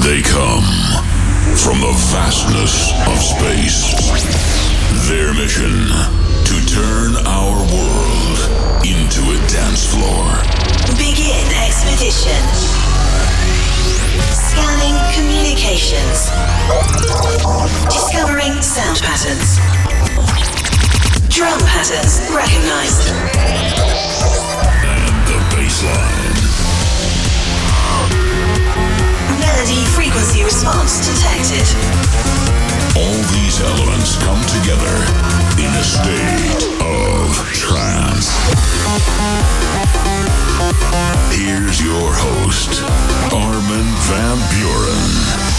They come from the vastness of space. Their mission to turn our world into a dance floor. Begin expedition. Scanning communications. Discovering sound patterns. Drum patterns recognized. And the bassline. Melody frequency response detected. All these elements come together in a state of trance. Here's your host, Armin van Buuren.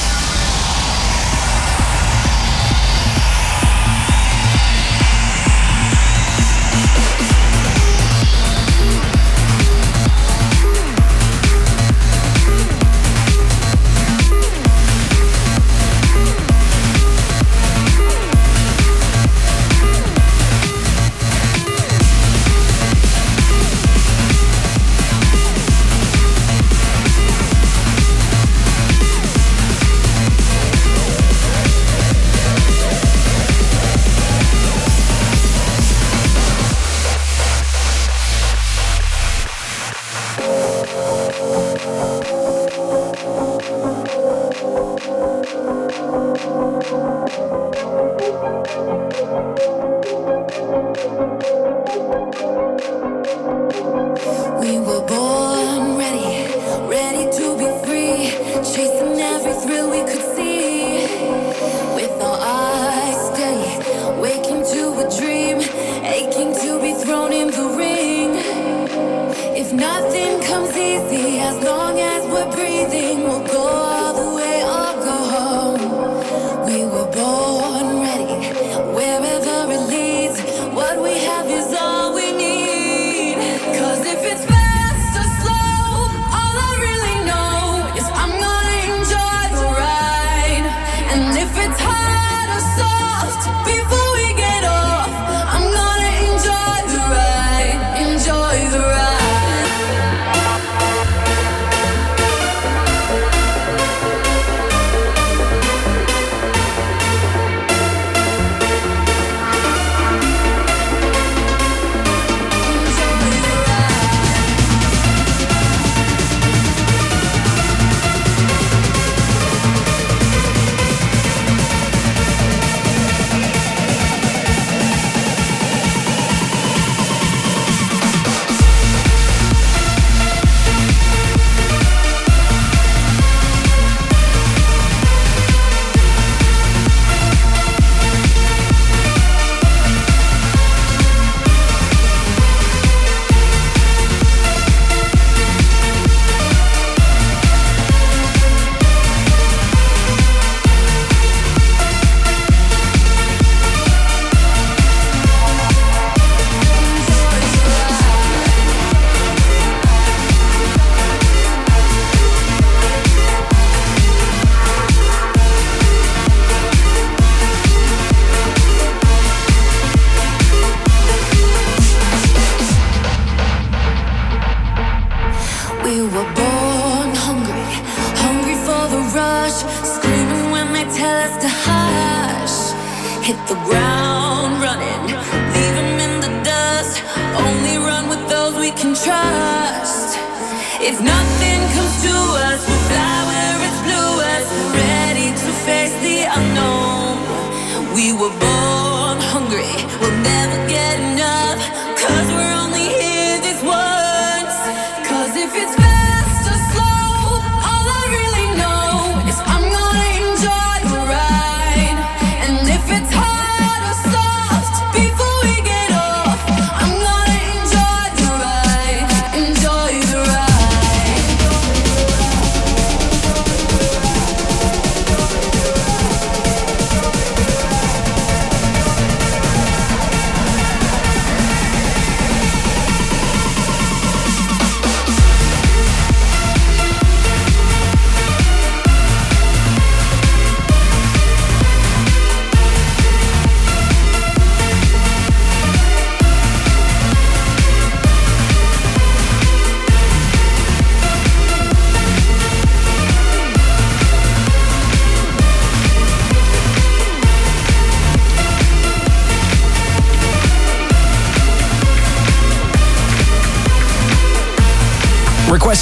rush, screaming when they tell us to hush. Hit the ground running, leave them in the dust. Only run with those we can trust. If nothing comes to us, we'll fly where it's bluest. Ready to face the unknown. We were born hungry. We're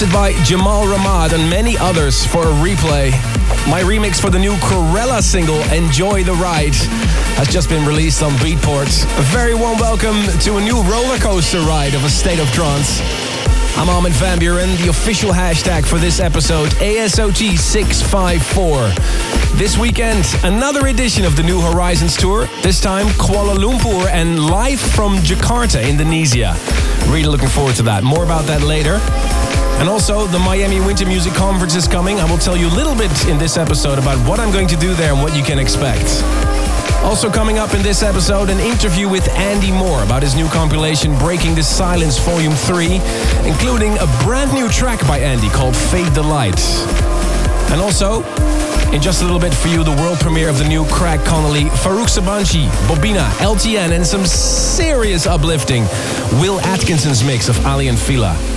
By Jamal Ramad and many others for a replay. My remix for the new Krewella single, Enjoy the Ride, has just been released on Beatport. A very warm welcome to a new roller coaster ride of a state of trance. I'm Armin van Buuren, the official hashtag for this episode, ASOT654. This weekend, another edition of the New Horizons Tour, this time Kuala Lumpur and live from Jakarta, Indonesia. Really looking forward to that. More about that later. And also, the Miami Winter Music Conference is coming. I will tell you a little bit in this episode about what I'm going to do there and what you can expect. Also coming up in this episode, an interview with Andy Moore about his new compilation Breaking the Silence Volume 3, including a brand new track by Andy called Fade the Light. And also, in just a little bit for you, the world premiere of the new Craig Connelly, Faruk Sabanci, Bobina, LTN, and some serious uplifting Will Atkinson's mix of Aly and Fila.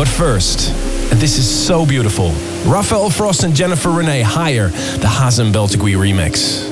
But first, and this is so beautiful, Rafael Frost and Jennifer Renee Higher, the Hazem Beltagui remix.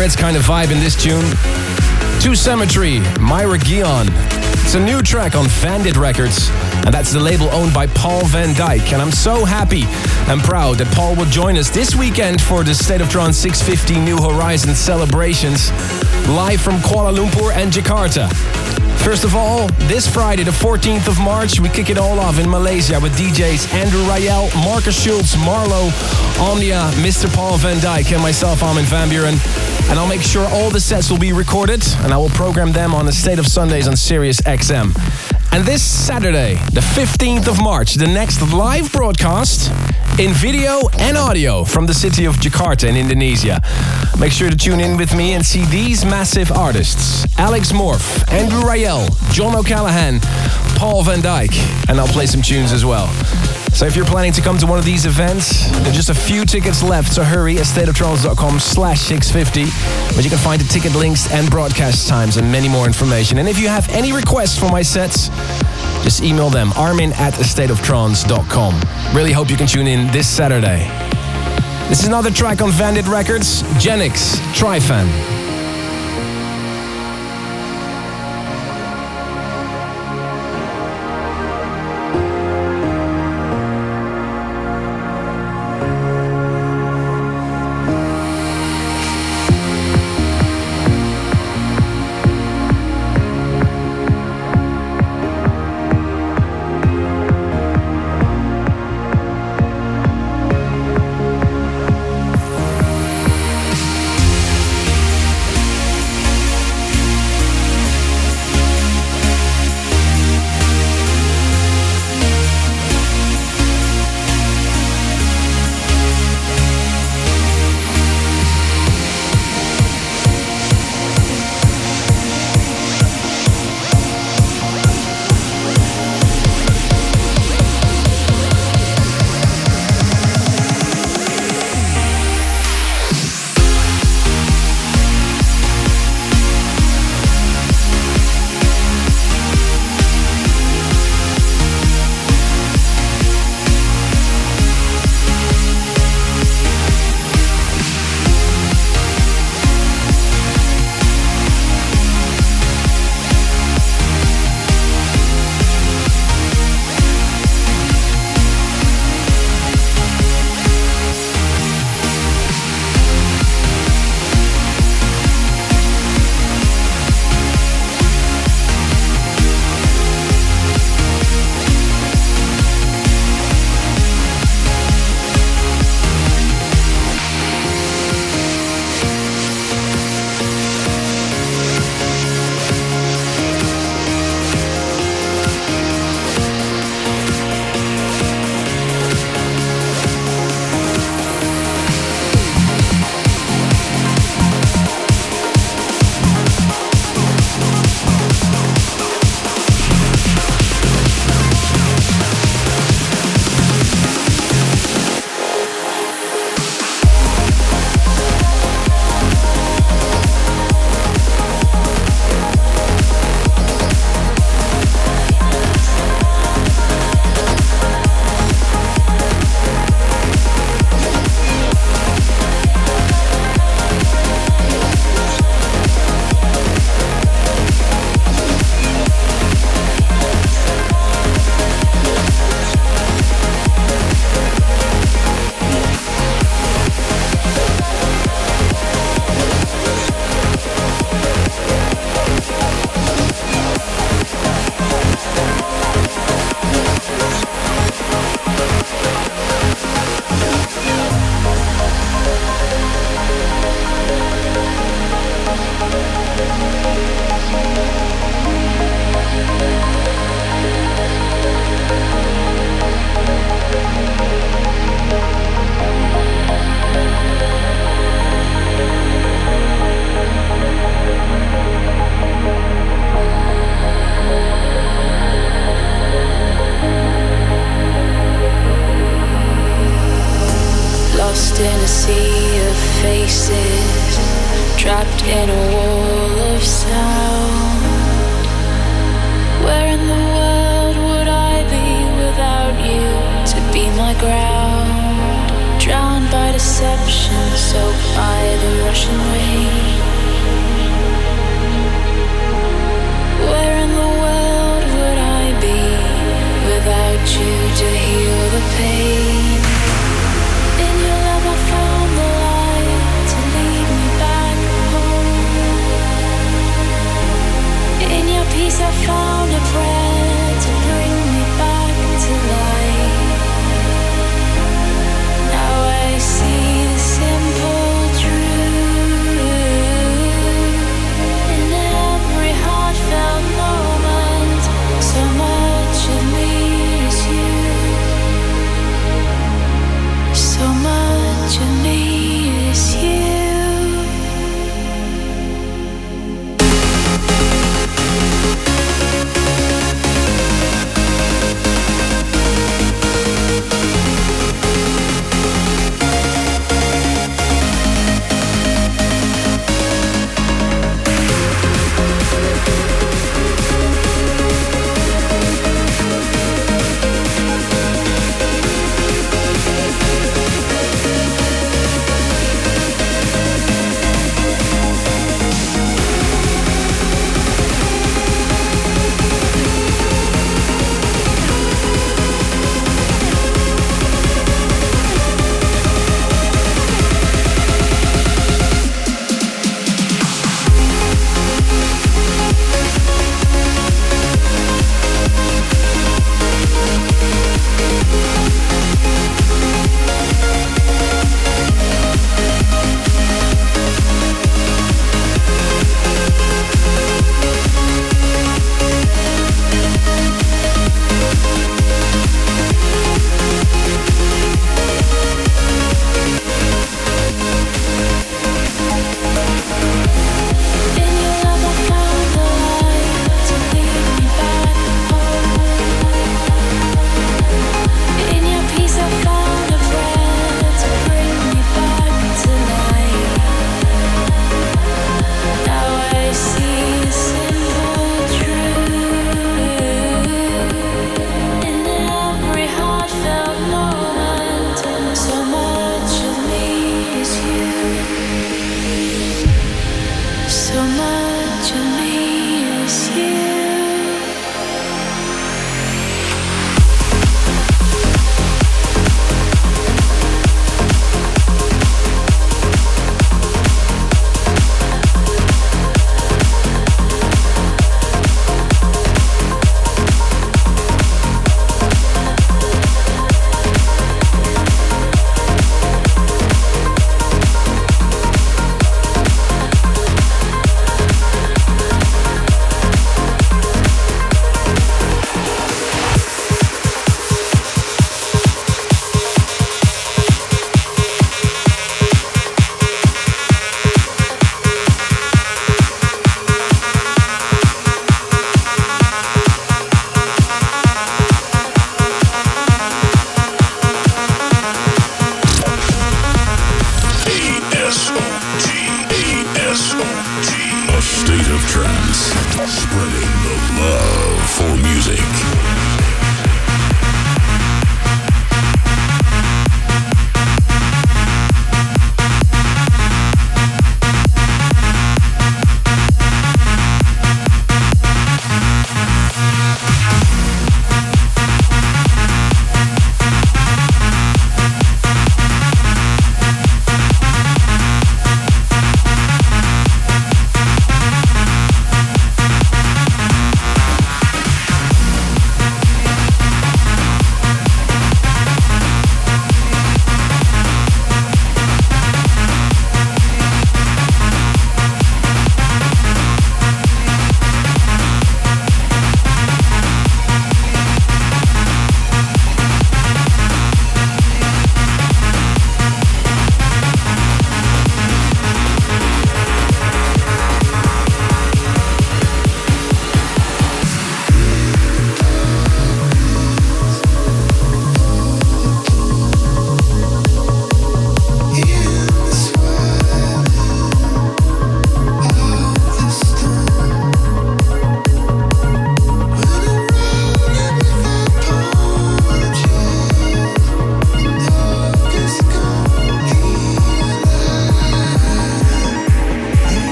Prydz kind of vibe in this tune. To Cemetery, Myra Gion. It's a new track on Vandit Records, and that's the label owned by Paul van Dyk. And I'm so happy and proud that Paul will join us this weekend for the State of Trance 650 New Horizons celebrations, live from Kuala Lumpur and Jakarta. First of all, this Friday, the 14th of March, we kick it all off in Malaysia with DJs Andrew Rayel, Markus Schulz, Marlo, Omnia, Mr. Paul van Dyk, and myself, Armin van Buuren. And I'll make sure all the sets will be recorded, and I will program them on the State of Sundays on Sirius XM. And this Saturday, the 15th of March, the next live broadcast in video and audio from the city of Jakarta in Indonesia. Make sure to tune in with me and see these massive artists Alex Morph, Andrew Rayel, John O'Callaghan, Paul van Dyk, and I'll play some tunes as well. So if you're planning to come to one of these events, there's just a few tickets left, so hurry at stateoftrance.com slash 650, where you can find the ticket links and broadcast times and many more information. And if you have any requests for my sets, just email them, armin at stateoftrance.com. Really hope you can tune in this Saturday. This is another track on Vandit Records, Genix, Trifan.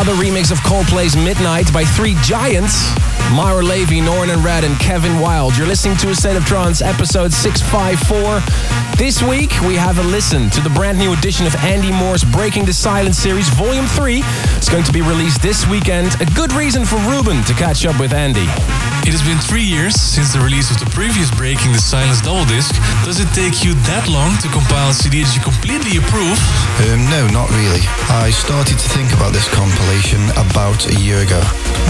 Another remix of Coldplay's Midnight by three giants. Maor Levi, Norman Red, and Kevin Wild. You're listening to A State of Trance, episode 654. This week, we have a listen to the brand new edition of Andy Moore's Breaking the Silence series, Volume 3. It's going to be released this weekend. A good reason for Ruben to catch up with Andy. It has been three years since the release of the previous Breaking the Silence double disc. Does it take you that long to compile a CD that you completely approve? Um, no, not really. I started to think about this compilation about a year ago.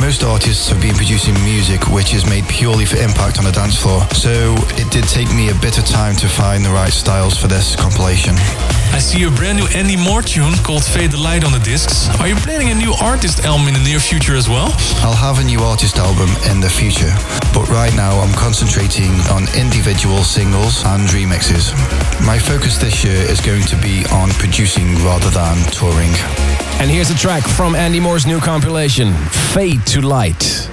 Most artists have been producing music which is made purely for impact on the dance floor, so it did take me a bit of time to find the right styles for this compilation. I see a brand new Andy Moore tune called Fade the Light on the discs. Are you planning a new artist album in the near future as well? I'll have a new artist album in the future but right now I'm concentrating on individual singles and remixes. My focus this year is going to be on producing rather than touring. And here's a track from Andy Moore's new compilation, Fade to Light.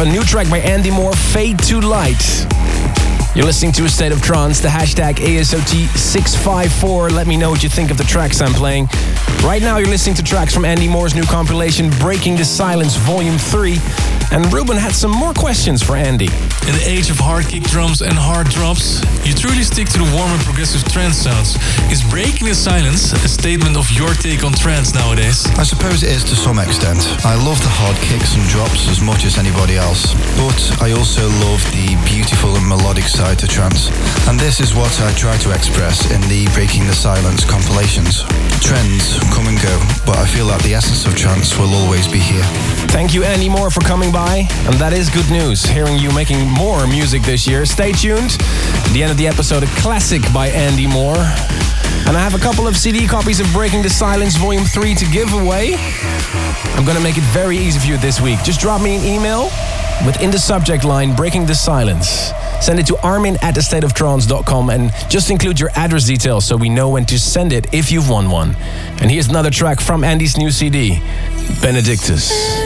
A new track by Andy Moore, Fade to Light. You're listening to A State of Trance, the hashtag ASOT654. Let me know what you think of the tracks I'm playing. Right now, you're listening to tracks from Andy Moore's new compilation, Breaking the Silence Volume 3. And Ruben had some more questions for Andy. In the age of hard kick drums and hard drops, you truly stick to the warm and progressive trance sounds. Is Breaking the Silence a statement of your take on trance nowadays? I suppose it is to some extent. I love the hard kicks and drops as much as anybody else, but I also love the beautiful and melodic side to trance. And this is what I try to express in the Breaking the Silence compilations. Trends come and go, but I feel that the essence of trance will always be here. Thank you, Andy Moore, for coming by. And that is good news, hearing you making more music this year. Stay tuned. At the end of the episode, a classic by Andy Moore. And I have a couple of CD copies of Breaking the Silence Volume 3 to give away. I'm going to make it very easy for you this week. Just drop me an email with in the subject line Breaking the Silence. Send it to armin at thestateoftrance.com and just include your address details so we know when to send it if you've won one. And here's another track from Andy's new CD, Benedictus.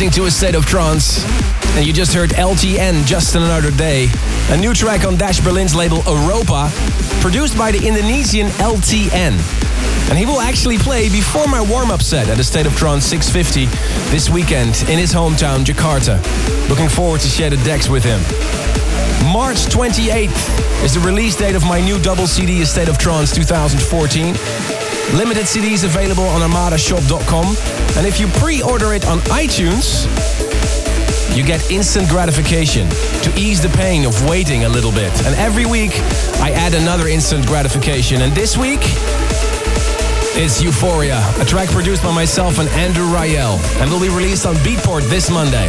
Listening to A State of Trance, and you just heard LTN, Just Another Day, a new track on Dash Berlin's label Aropa, produced by the Indonesian LTN. And he will actually play before my warm-up set at the State of Trance 650 this weekend in his hometown, Jakarta. Looking forward to share the decks with him. March 28th is the release date of my new double CD, A State of Trance 2014. Limited CDs available on armadashop.com. And if you pre-order it on iTunes, you get instant gratification to ease the pain of waiting a little bit. And every week, I add another instant gratification. And this week, it's Euphoria, a track produced by myself and Andrew Rayel, and will be released on Beatport this Monday.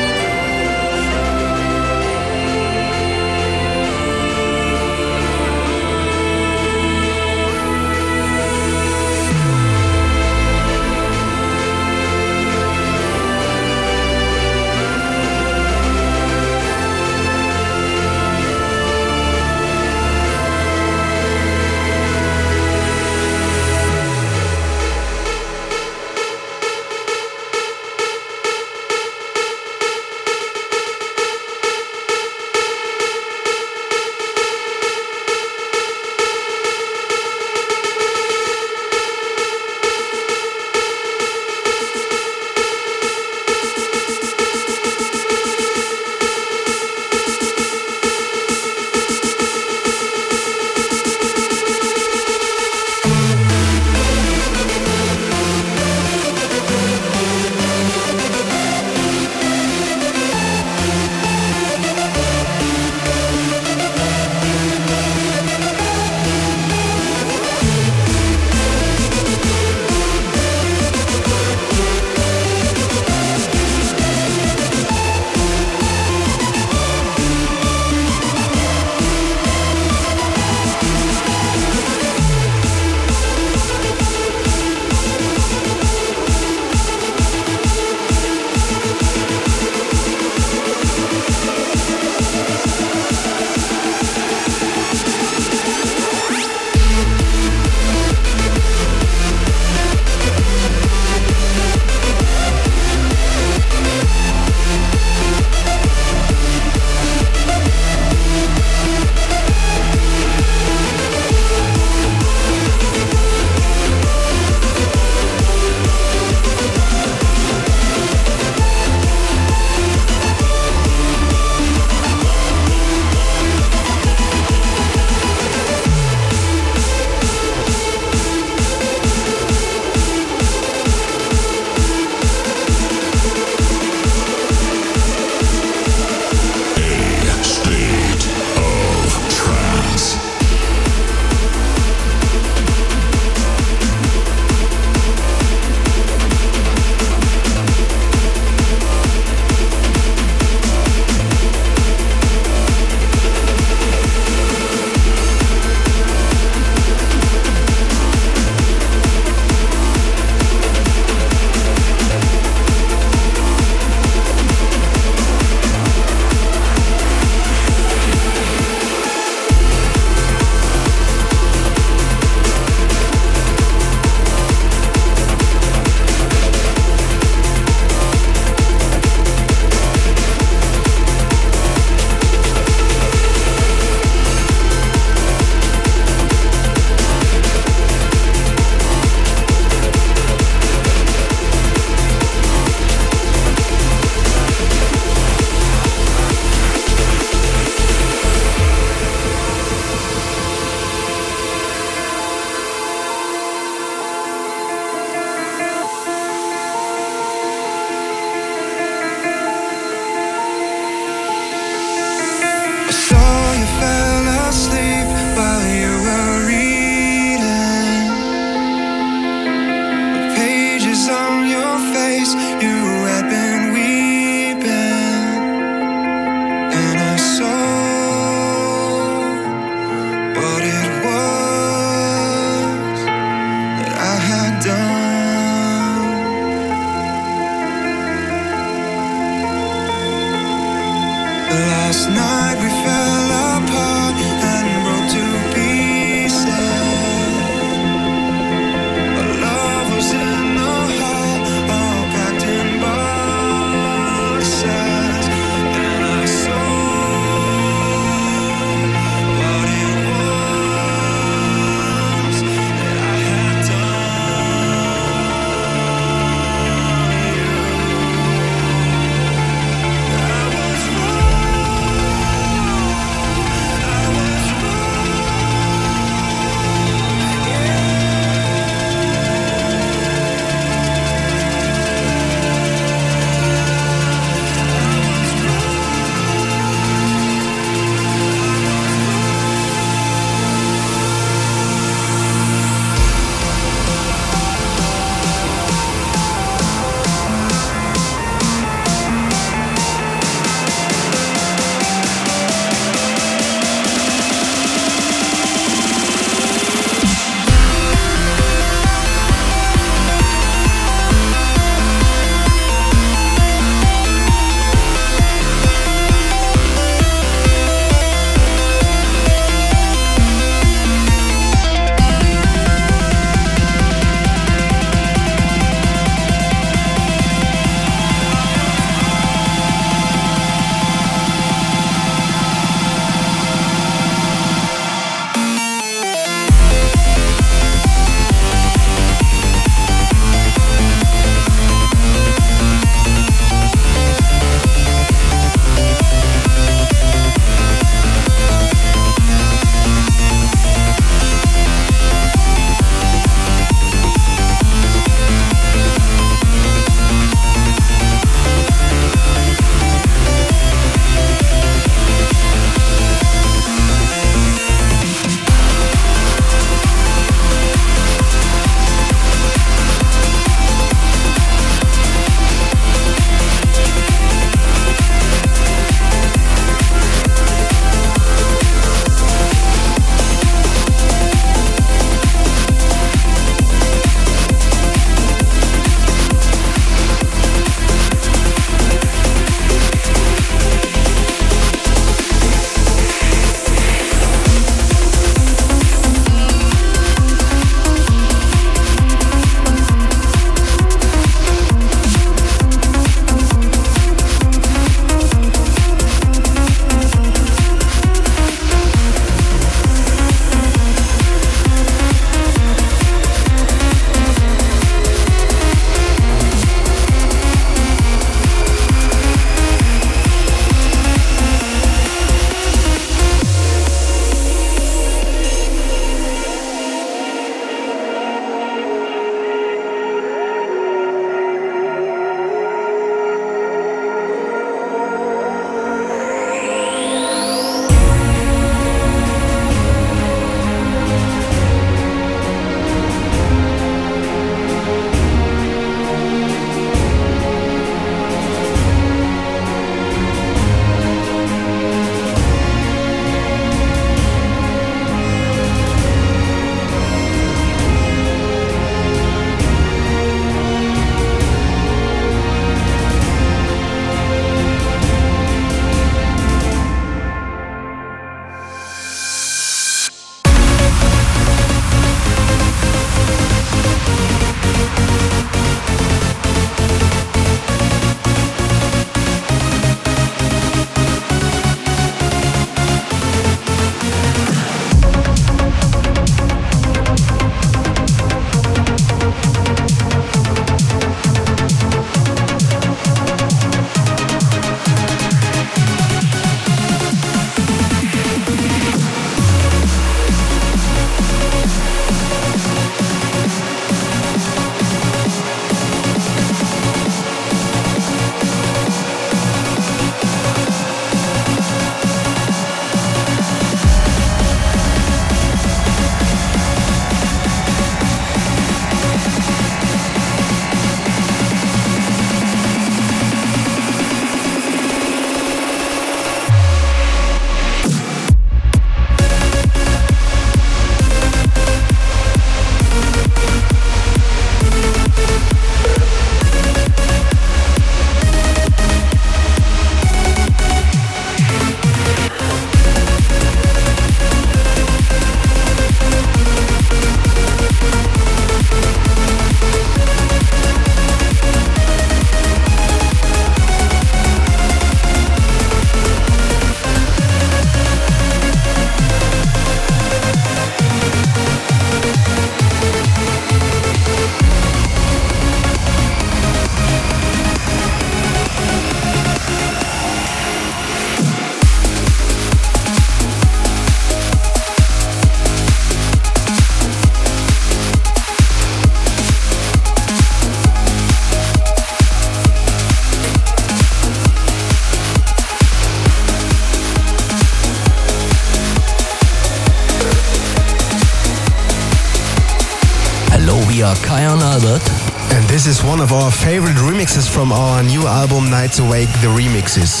Album Nights Awake, the remixes.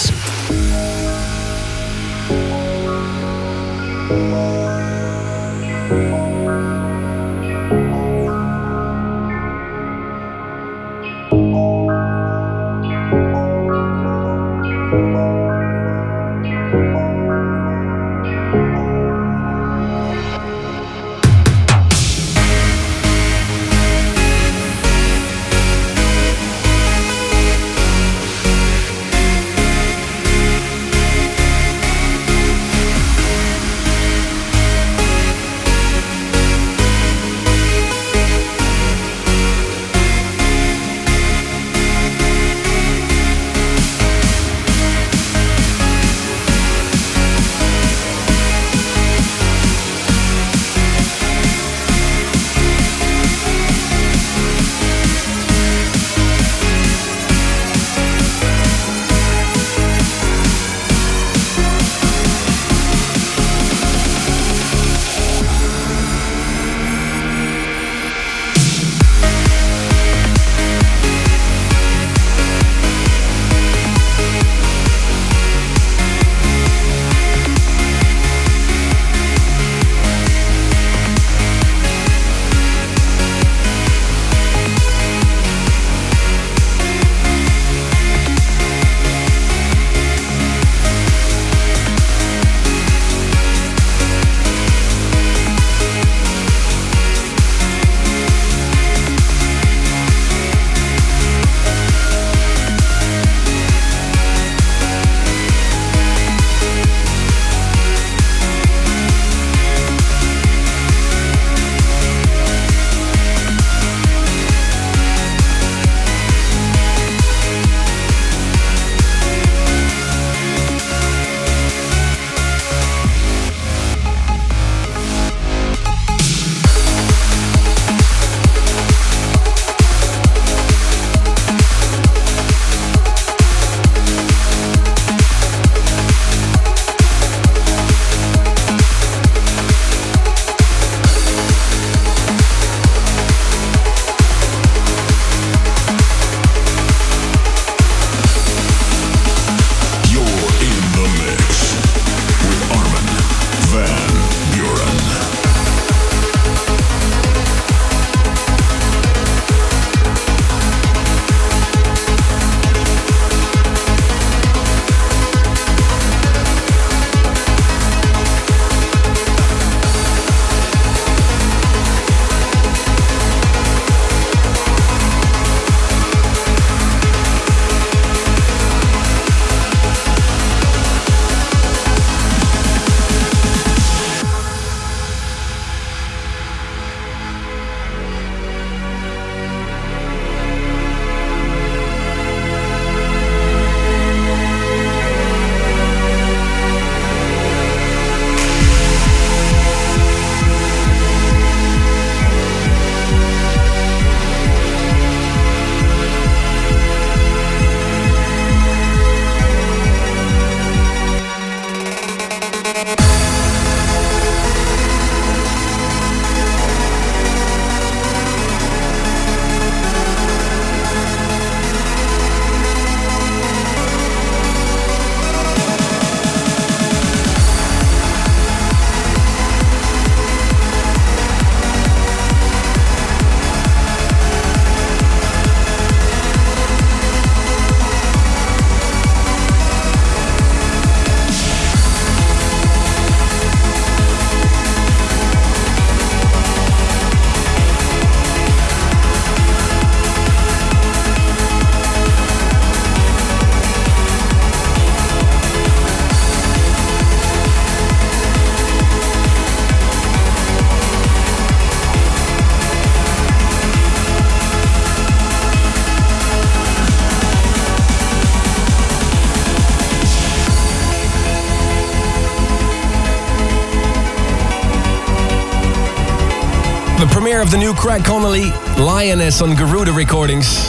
the new Craig Connelly Lioness on Garuda Recordings.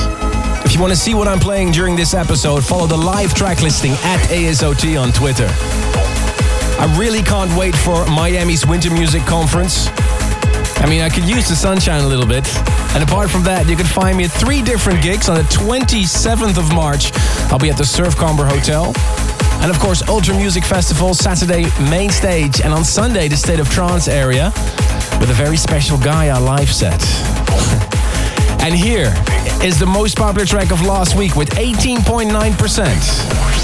If you want to see what I'm playing during this episode, follow the live track listing at ASOT on Twitter. I really can't wait for Miami's Winter Music Conference. I mean, I could use the sunshine a little bit. And apart from that, you can find me at three different gigs on the 27th of March. I'll be at the Surf Comber Hotel. And of course, Ultra Music Festival, Saturday, main stage. And on Sunday, the State of Trance area with a very special Gaia live set. and here is the most popular track of last week with 18.9%.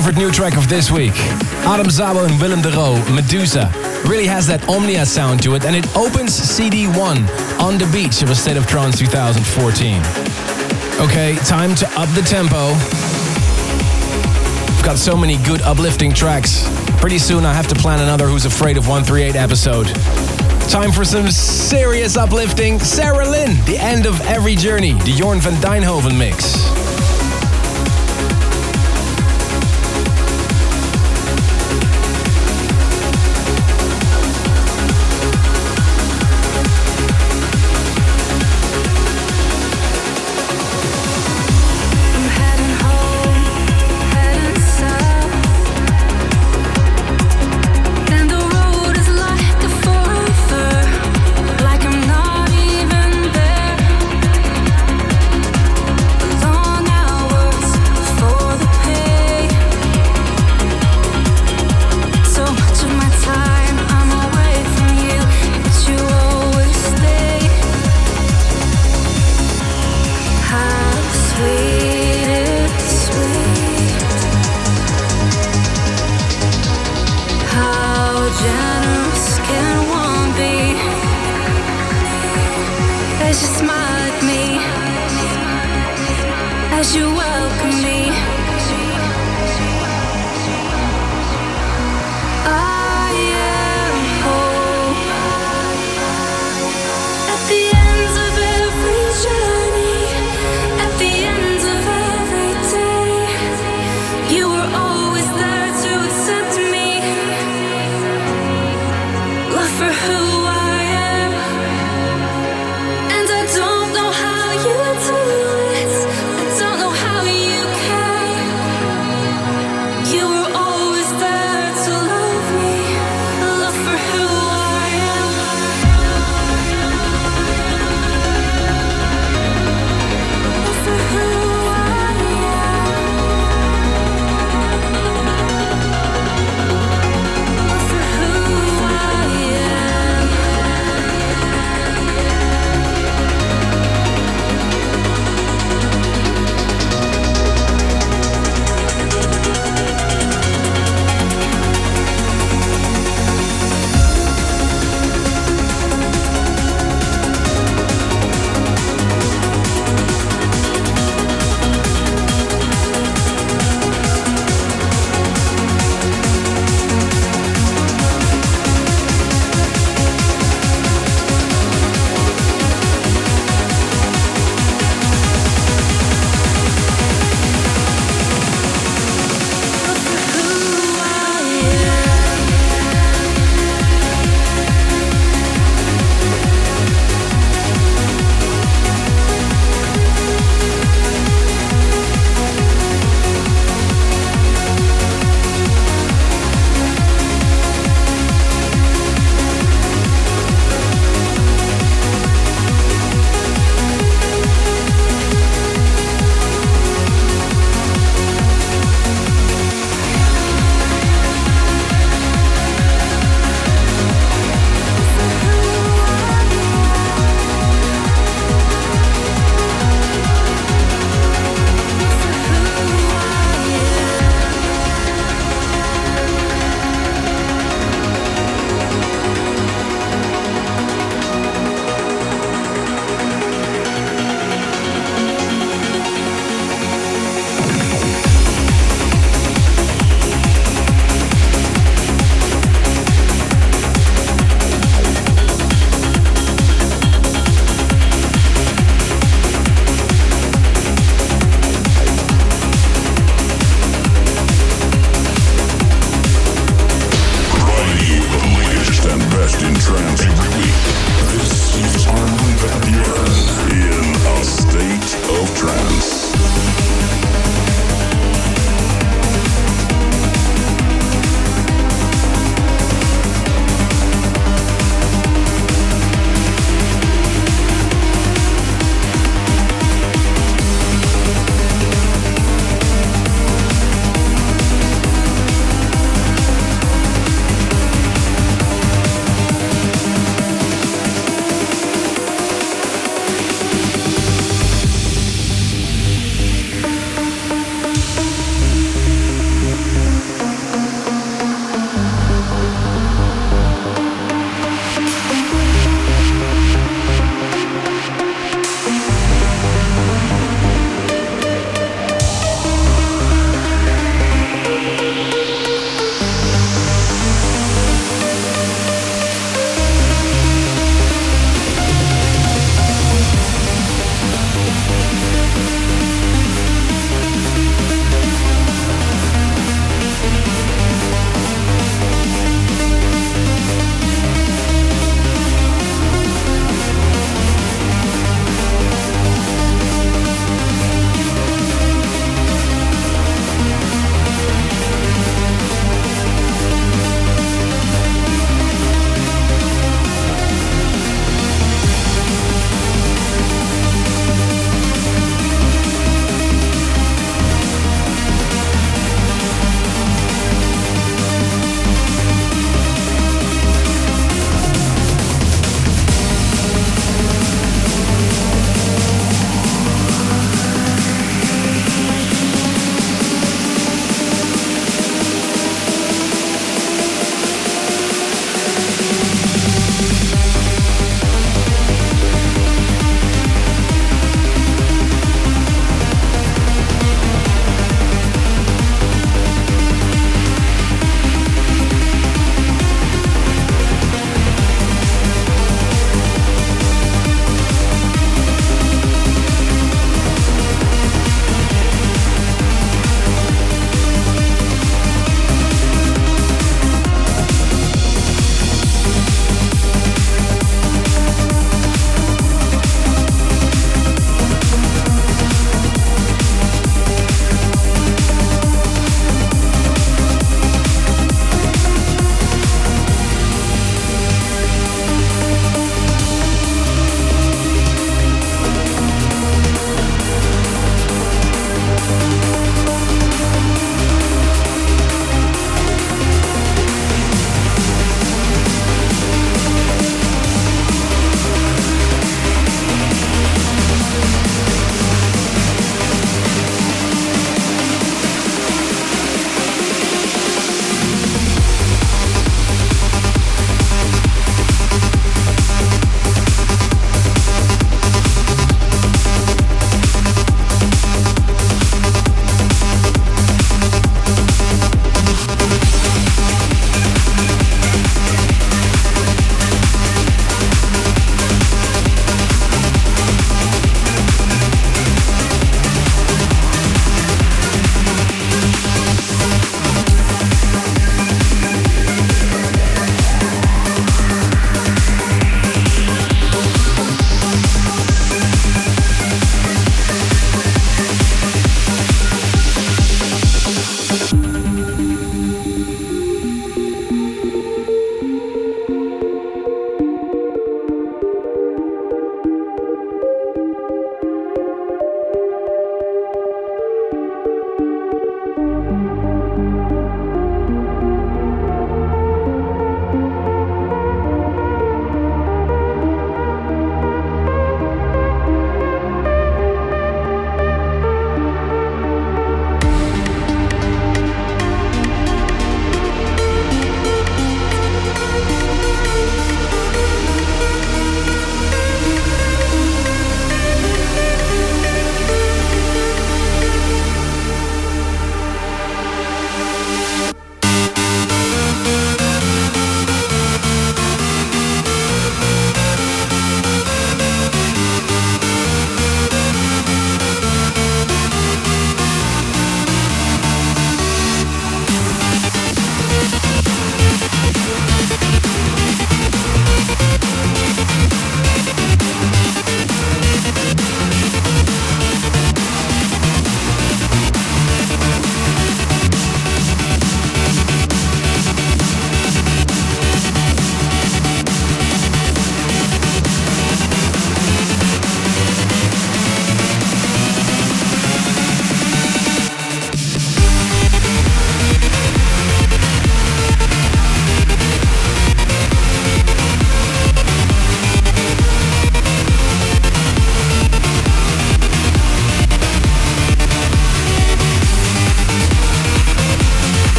favorite new track of this week. Adam Szabo and Willem de Roo, Medusa. Really has that Omnia sound to it and it opens CD1 on the beach of a State of Trance 2014. Okay, time to up the tempo. I've got so many good uplifting tracks. Pretty soon I have to plan another Who's Afraid of 138 episode. Time for some serious uplifting. Sarah Lynn, The End of Every Journey, the Jorn van Deynhoven mix.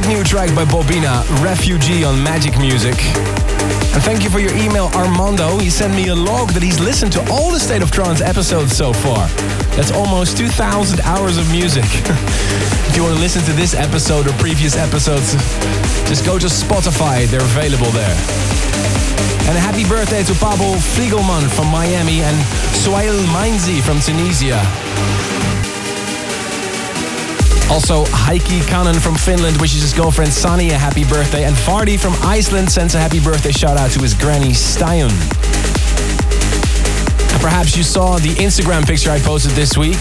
Great, new track by Bobina, Refugee on Magic Music. And thank you for your email, Armando. He sent me a log that he's listened to all the State of Trance episodes so far. That's almost 2,000 hours of music. if you want to listen to this episode or previous episodes, just go to Spotify. They're available there. And a happy birthday to Pablo Fliegelman from Miami and Sohail Mainzi from Tunisia. Also, Heikki Kanen from Finland wishes his girlfriend Sani a happy birthday, and Fardy from Iceland sends a happy birthday shout out to his granny Stian. And perhaps you saw the Instagram picture I posted this week.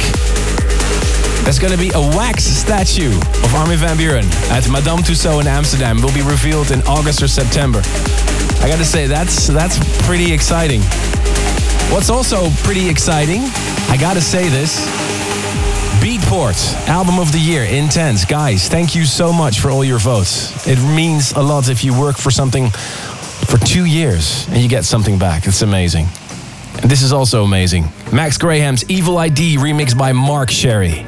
There's going to be a wax statue of Armin van Buuren at Madame Tussauds in Amsterdam. Will be revealed in August or September. I got to say that's that's pretty exciting. What's also pretty exciting, I got to say this. Beatport, album of the year, intense. Guys, thank you so much for all your votes. It means a lot if you work for something for two years and you get something back. It's amazing. And this is also amazing. Max Graham's Evil ID remixed by Mark Sherry.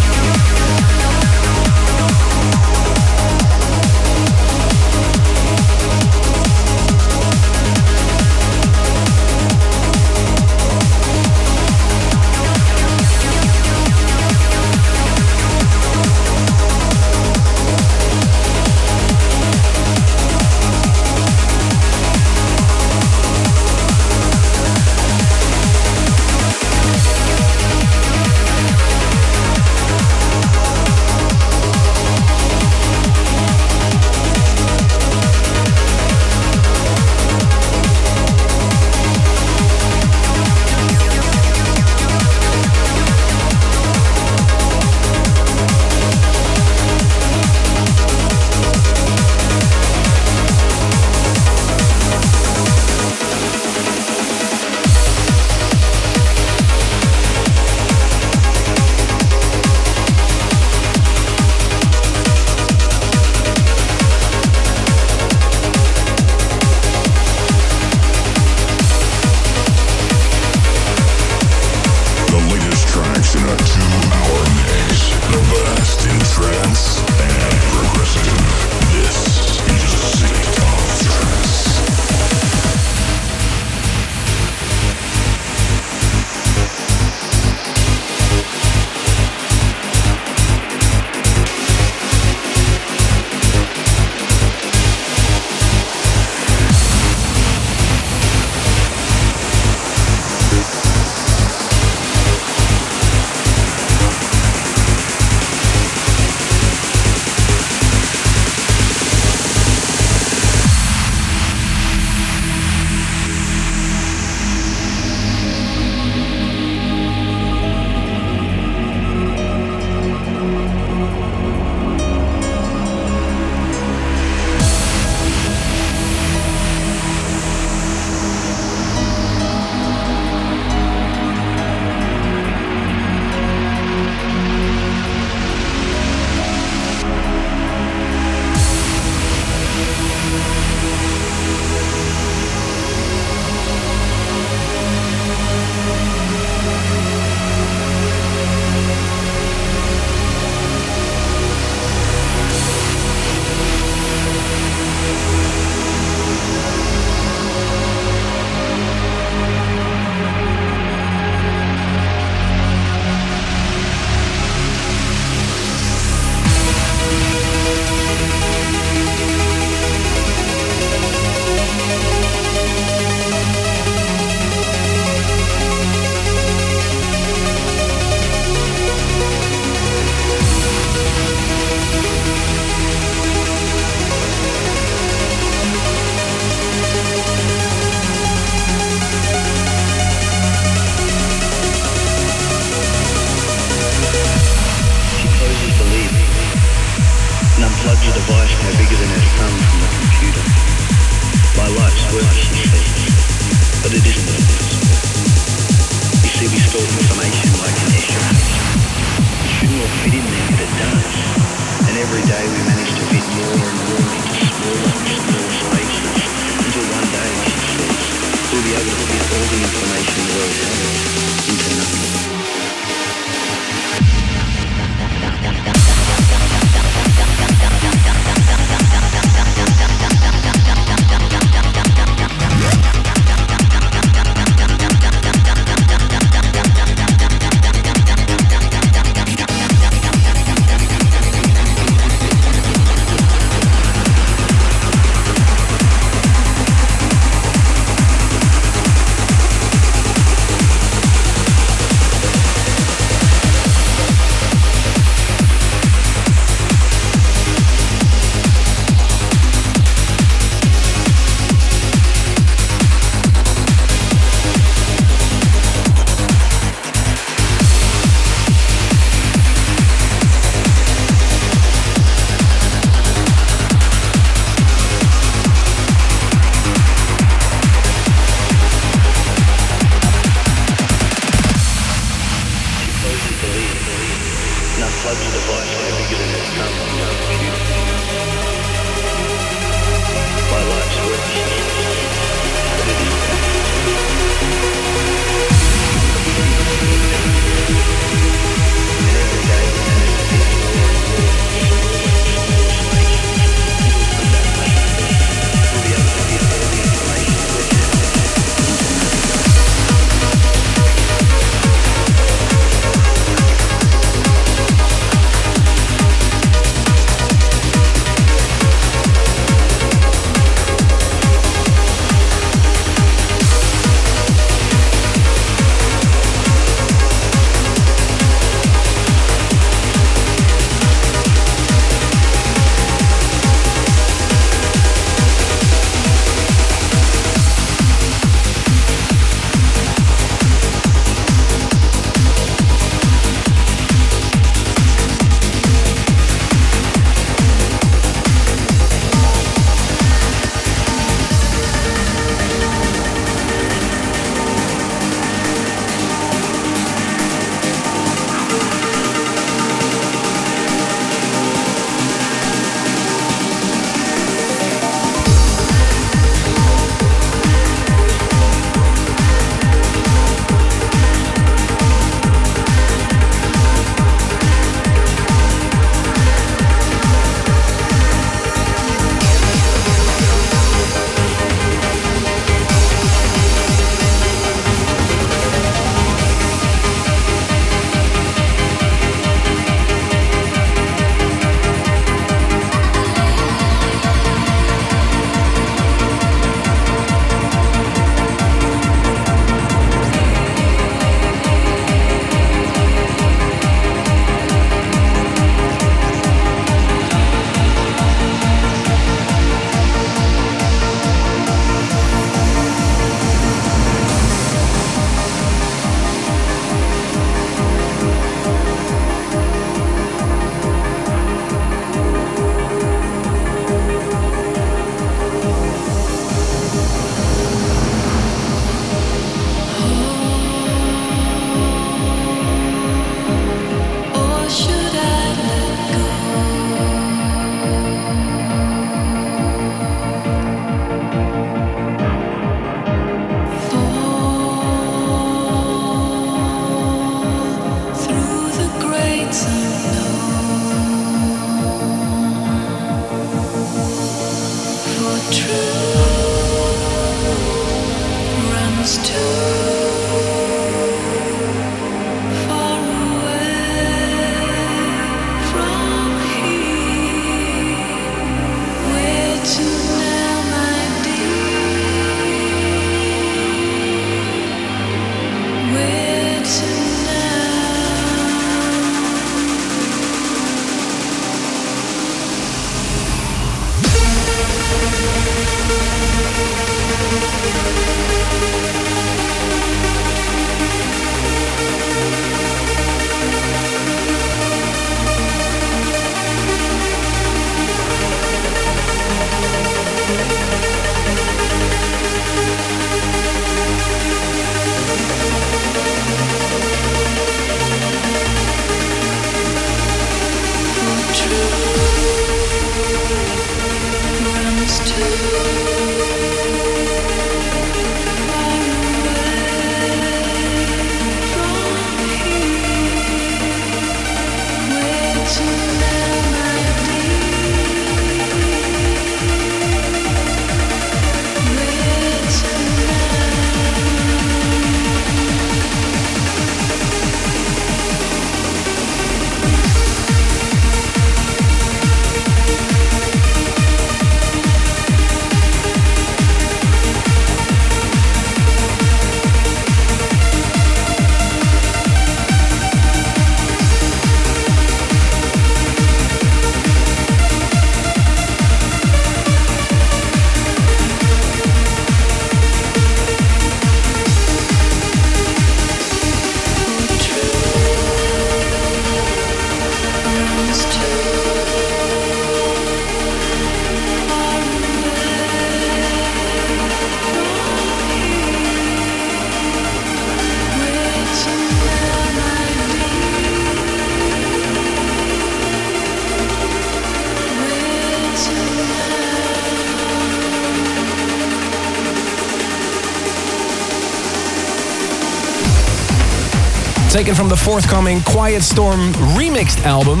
Taken from the forthcoming Quiet Storm remixed album.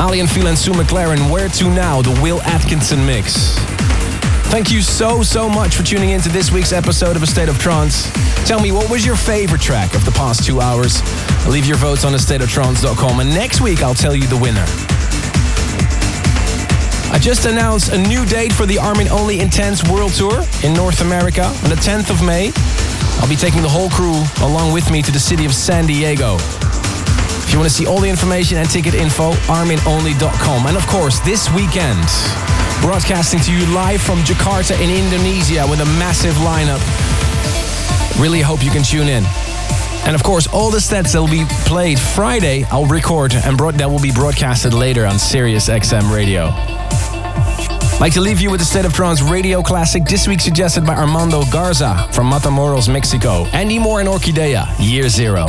Aly and Fila and Sue McLaren, Where To Now, the Will Atkinson mix. Thank you so, so much for tuning in to this week's episode of A State of Trance. Tell me, what was your favorite track of the past two hours? Leave your votes on astateoftrance.com and next week I'll tell you the winner. I just announced a new date for the Armin Only Intense World Tour in North America on the 10th of May. I'll be taking the whole crew along with me to the city of San Diego. If you want to see all the information and ticket info, arminonly.com. And of course, this weekend, broadcasting to you live from Jakarta in Indonesia with a massive lineup. Really hope you can tune in. And of course, all the sets that will be played Friday, I'll record and that will be broadcasted later on Sirius XM Radio. Like to leave you with the State of Trance radio classic, this week suggested by Armando Garza from Matamoros, Mexico. Andy Moor and Orkidea, Year Zero.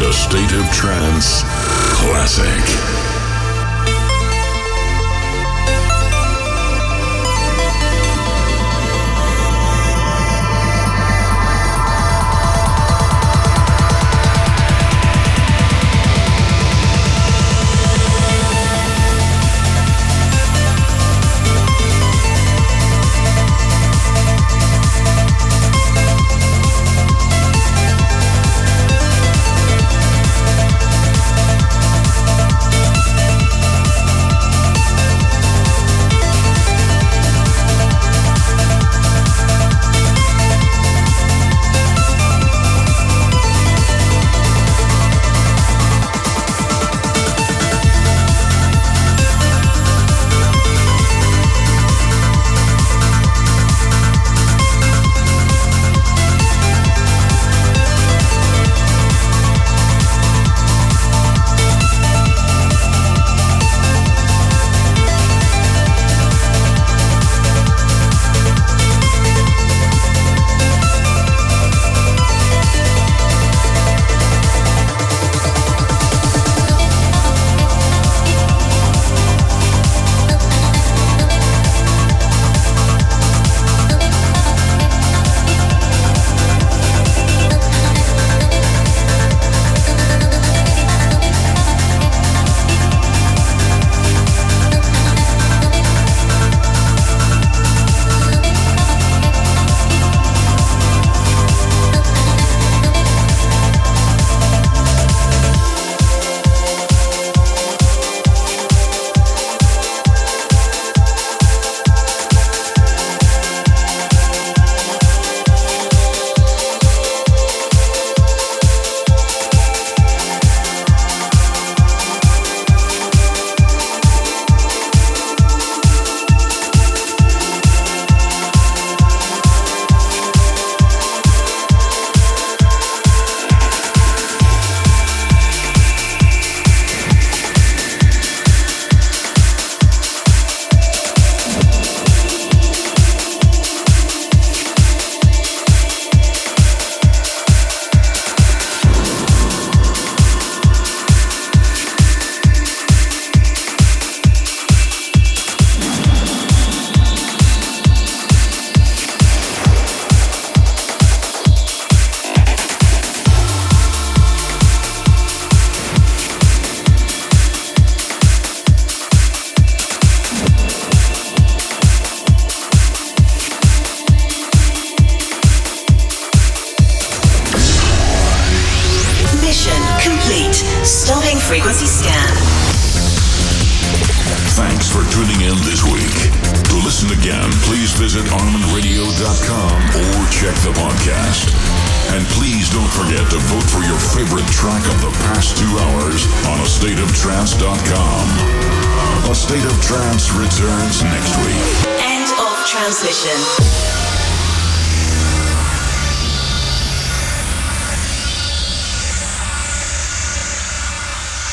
Is a State of Trance classic.